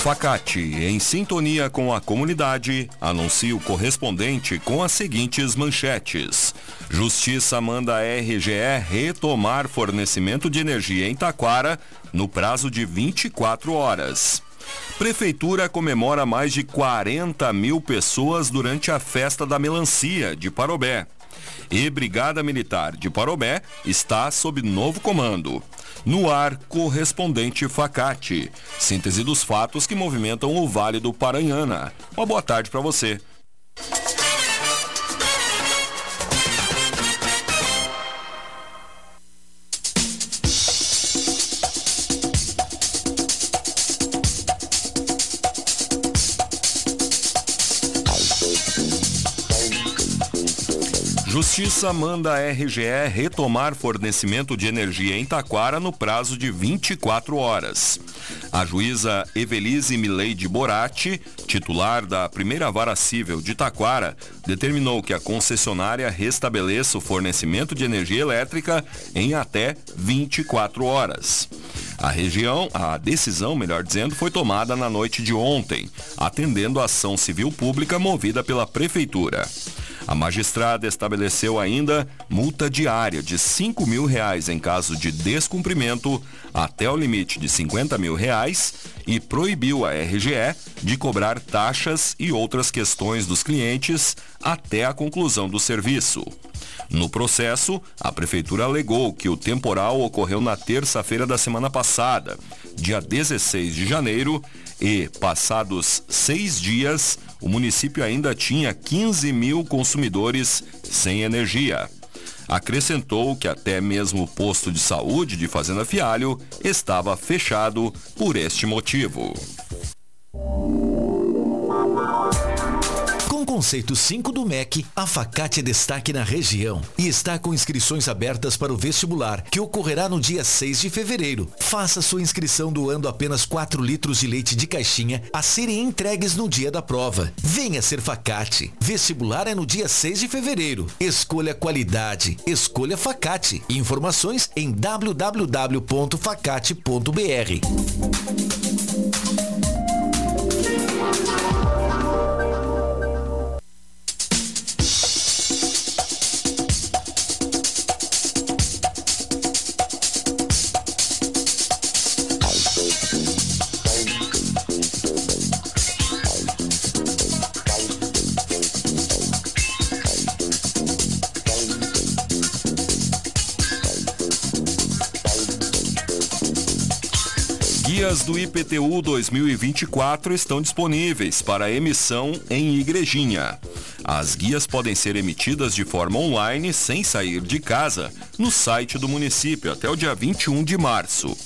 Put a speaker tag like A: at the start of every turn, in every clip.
A: Facate, em sintonia com a comunidade, anuncia o correspondente com as seguintes manchetes. Justiça manda a RGE retomar fornecimento de energia em Taquara no prazo de 24 horas. Prefeitura comemora mais de 40 mil pessoas durante a festa da melancia de Parobé. E Brigada Militar de Parobé está sob novo comando. No ar, correspondente Facate. Síntese dos fatos que movimentam o Vale do Paranhana. Uma boa tarde para você. Justiça manda a RGE retomar fornecimento de energia em Taquara no prazo de 24 horas. A juíza Evelise Mileide Borati, titular da primeira vara civil de Taquara, determinou que a concessionária restabeleça o fornecimento de energia elétrica em até 24 horas. A região, a decisão, melhor dizendo, foi tomada na noite de ontem, atendendo a ação civil pública movida pela prefeitura. A magistrada estabeleceu ainda multa diária de 5 mil reais em caso de descumprimento até o limite de 50 mil reais e proibiu a RGE de cobrar taxas e outras questões dos clientes até a conclusão do serviço. No processo, a prefeitura alegou que o temporal ocorreu na terça-feira da semana passada, dia 16 de janeiro, e, passados seis dias, o município ainda tinha 15 mil consumidores sem energia. Acrescentou que até mesmo o posto de saúde de Fazenda Fialho estava fechado por este motivo.
B: Conceito 5 do MEC, a Facate é destaque na região e está com inscrições abertas para o vestibular, que ocorrerá no dia 6 de fevereiro. Faça sua inscrição doando apenas 4 litros de leite de caixinha a serem entregues no dia da prova. Venha ser Facate. Vestibular é no dia 6 de fevereiro. Escolha qualidade. Escolha Facate. Informações em www.facate.br.
A: guias do IPTU 2024 estão disponíveis para emissão em Igrejinha. As guias podem ser emitidas de forma online, sem sair de casa, no site do município até o dia 21 de março.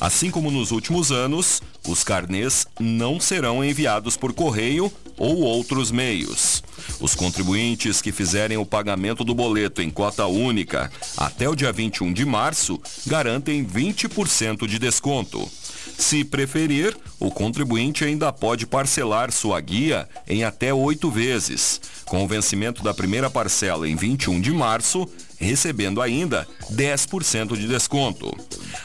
A: Assim como nos últimos anos, os carnês não serão enviados por correio ou outros meios. Os contribuintes que fizerem o pagamento do boleto em cota única até o dia 21 de março garantem 20% de desconto. Se preferir, o contribuinte ainda pode parcelar sua guia em até oito vezes, com o vencimento da primeira parcela em 21 de março, recebendo ainda 10% de desconto.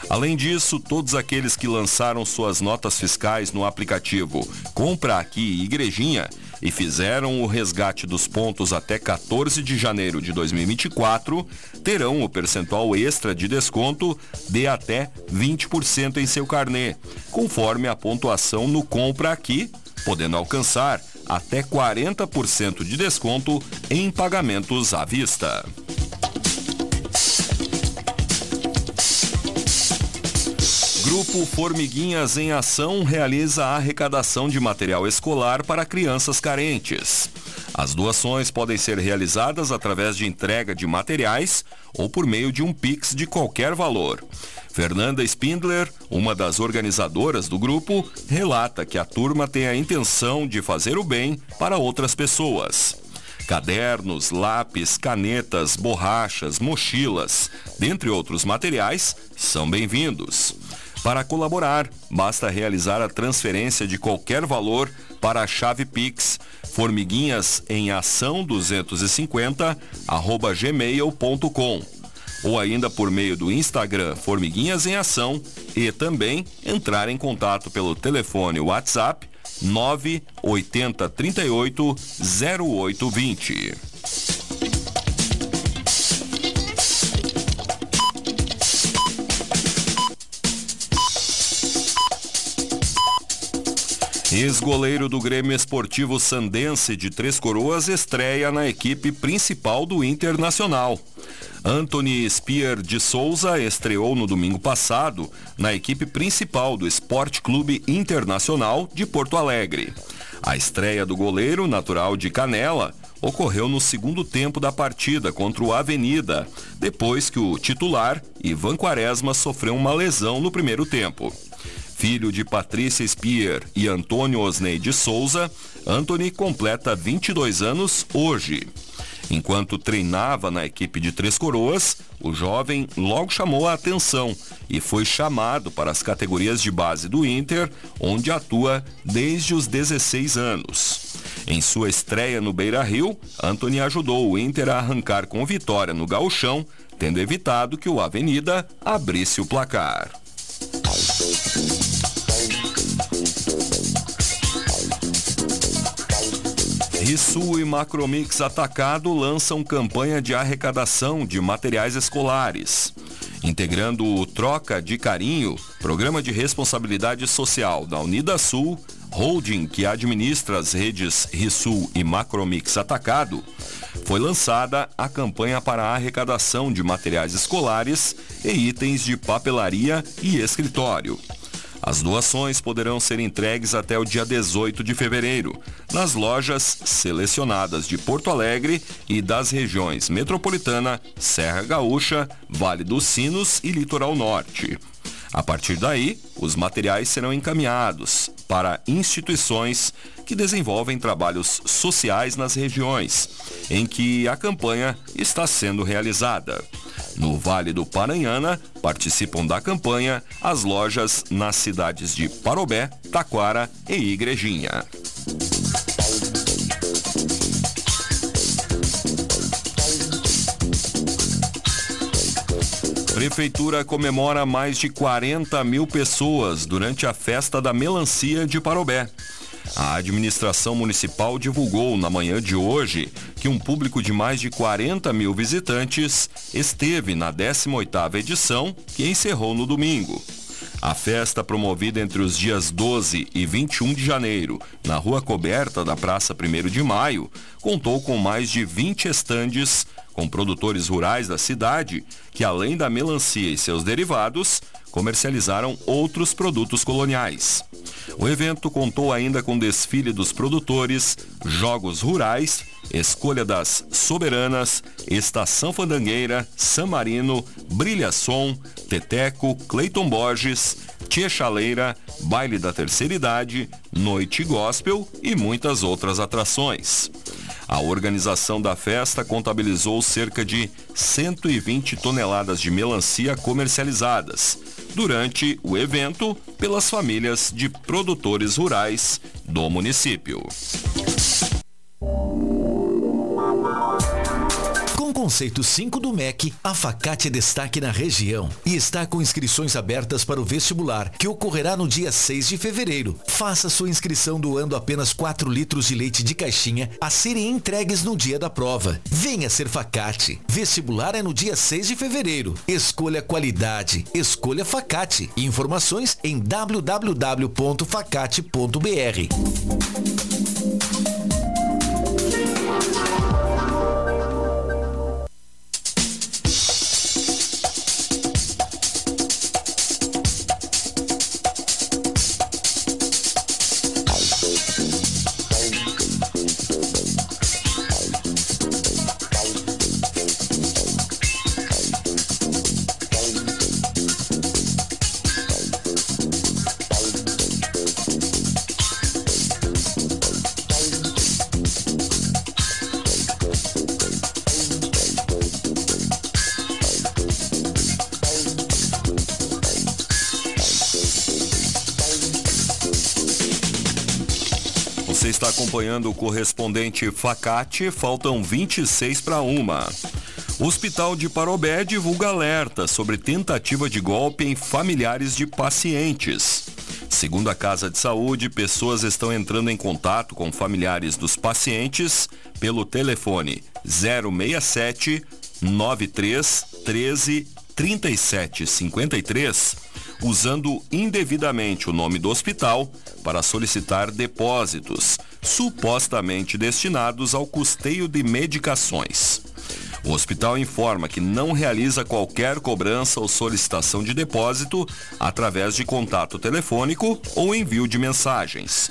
A: Além disso, todos aqueles que lançaram suas notas fiscais no aplicativo Compra Aqui Igrejinha e fizeram o resgate dos pontos até 14 de janeiro de 2024 terão o percentual extra de desconto de até 20% em seu carnê, conforme a pontuação no Compra Aqui, podendo alcançar até 40% de desconto em pagamentos à vista. Grupo Formiguinhas em Ação realiza a arrecadação de material escolar para crianças carentes. As doações podem ser realizadas através de entrega de materiais ou por meio de um Pix de qualquer valor. Fernanda Spindler, uma das organizadoras do grupo, relata que a turma tem a intenção de fazer o bem para outras pessoas. Cadernos, lápis, canetas, borrachas, mochilas, dentre outros materiais, são bem-vindos. Para colaborar, basta realizar a transferência de qualquer valor para a chave Pix formiguinhas em ação 250 arroba gmail.com. ou ainda por meio do Instagram Formiguinhas em Ação e também entrar em contato pelo telefone WhatsApp 980 38 0820. Ex-goleiro do Grêmio Esportivo Sandense de Três Coroas estreia na equipe principal do Internacional. Anthony Spear de Souza estreou no domingo passado na equipe principal do Esporte Clube Internacional de Porto Alegre. A estreia do goleiro, natural de Canela, ocorreu no segundo tempo da partida contra o Avenida, depois que o titular, Ivan Quaresma, sofreu uma lesão no primeiro tempo. Filho de Patrícia Spear e Antônio Osney de Souza, Anthony completa 22 anos hoje. Enquanto treinava na equipe de Três Coroas, o jovem logo chamou a atenção e foi chamado para as categorias de base do Inter, onde atua desde os 16 anos. Em sua estreia no Beira Rio, Anthony ajudou o Inter a arrancar com vitória no gauchão, tendo evitado que o Avenida abrisse o placar. Rissul e Macromix Atacado lançam campanha de arrecadação de materiais escolares. Integrando o Troca de Carinho, programa de responsabilidade social da Unidasul, holding que administra as redes Rissul e Macromix Atacado, foi lançada a campanha para a arrecadação de materiais escolares e itens de papelaria e escritório. As doações poderão ser entregues até o dia 18 de fevereiro, nas lojas selecionadas de Porto Alegre e das regiões Metropolitana, Serra Gaúcha, Vale dos Sinos e Litoral Norte. A partir daí, os materiais serão encaminhados para instituições que desenvolvem trabalhos sociais nas regiões em que a campanha está sendo realizada. No Vale do Paranhana, participam da campanha as lojas nas cidades de Parobé, Taquara e Igrejinha. Prefeitura comemora mais de 40 mil pessoas durante a festa da melancia de Parobé. A administração municipal divulgou na manhã de hoje que um público de mais de 40 mil visitantes esteve na 18ª edição, que encerrou no domingo. A festa, promovida entre os dias 12 e 21 de janeiro, na rua coberta da Praça 1 de Maio, contou com mais de 20 estandes com produtores rurais da cidade que, além da melancia e seus derivados, comercializaram outros produtos coloniais. O evento contou ainda com desfile dos produtores, jogos rurais, escolha das soberanas, estação fandangueira, San Marino, Brilha Som, Teteco, Cleiton Borges, Tia Chaleira, Baile da Terceira Idade, Noite Gospel e muitas outras atrações. A organização da festa contabilizou cerca de 120 toneladas de melancia comercializadas durante o evento pelas famílias de produtores rurais do município.
B: Conceito 5 do MEC, a Facate é destaque na região e está com inscrições abertas para o vestibular, que ocorrerá no dia 6 de fevereiro. Faça sua inscrição doando apenas 4 litros de leite de caixinha a serem entregues no dia da prova. Venha ser Facate. Vestibular é no dia 6 de fevereiro. Escolha qualidade. Escolha Facate. Informações em www.facate.br.
A: acompanhando o correspondente Facate, faltam 26 para uma. O Hospital de Parobé divulga alerta sobre tentativa de golpe em familiares de pacientes. Segundo a Casa de Saúde, pessoas estão entrando em contato com familiares dos pacientes pelo telefone 067 93 13 37 53, usando indevidamente o nome do hospital para solicitar depósitos, supostamente destinados ao custeio de medicações. O hospital informa que não realiza qualquer cobrança ou solicitação de depósito através de contato telefônico ou envio de mensagens.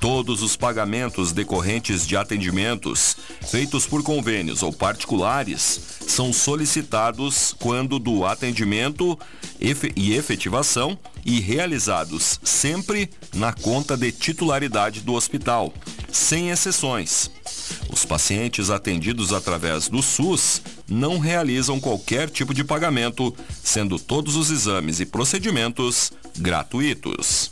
A: Todos os pagamentos decorrentes de atendimentos feitos por convênios ou particulares são solicitados quando do atendimento e efetivação e realizados sempre na conta de titularidade do hospital, sem exceções. Os pacientes atendidos através do SUS não realizam qualquer tipo de pagamento, sendo todos os exames e procedimentos gratuitos.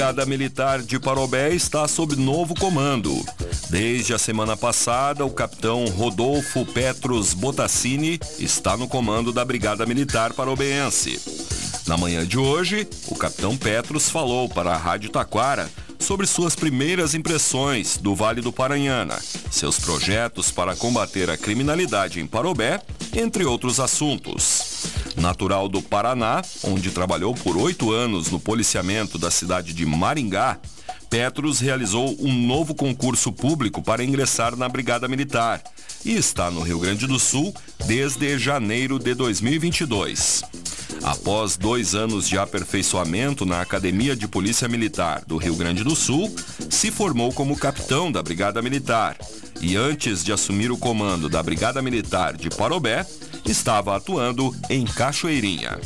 A: Brigada Militar de Parobé está sob novo comando. Desde a semana passada, o capitão Rodolfo Petros Botassini está no comando da Brigada Militar Parobeense. Na manhã de hoje, o capitão Petros falou para a Rádio Taquara sobre suas primeiras impressões do Vale do Paranhana, seus projetos para combater a criminalidade em Parobé, entre outros assuntos. Natural do Paraná, onde trabalhou por oito anos no policiamento da cidade de Maringá, Petros realizou um novo concurso público para ingressar na Brigada Militar e está no Rio Grande do Sul desde janeiro de 2022. Após dois anos de aperfeiçoamento na Academia de Polícia Militar do Rio Grande do Sul, se formou como capitão da Brigada Militar e, antes de assumir o comando da Brigada Militar de Parobé, estava atuando em Cachoeirinha.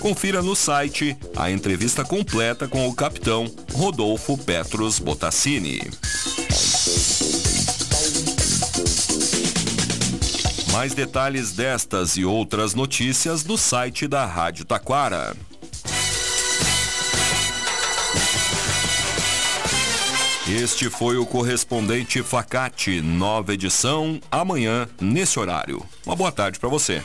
A: Confira no site a entrevista completa com o capitão Rodolfo Petros Botassini. Mais detalhes destas e outras notícias do site da Rádio Taquara. Este foi o correspondente Facate, nova edição, amanhã, nesse horário. Uma boa tarde para você.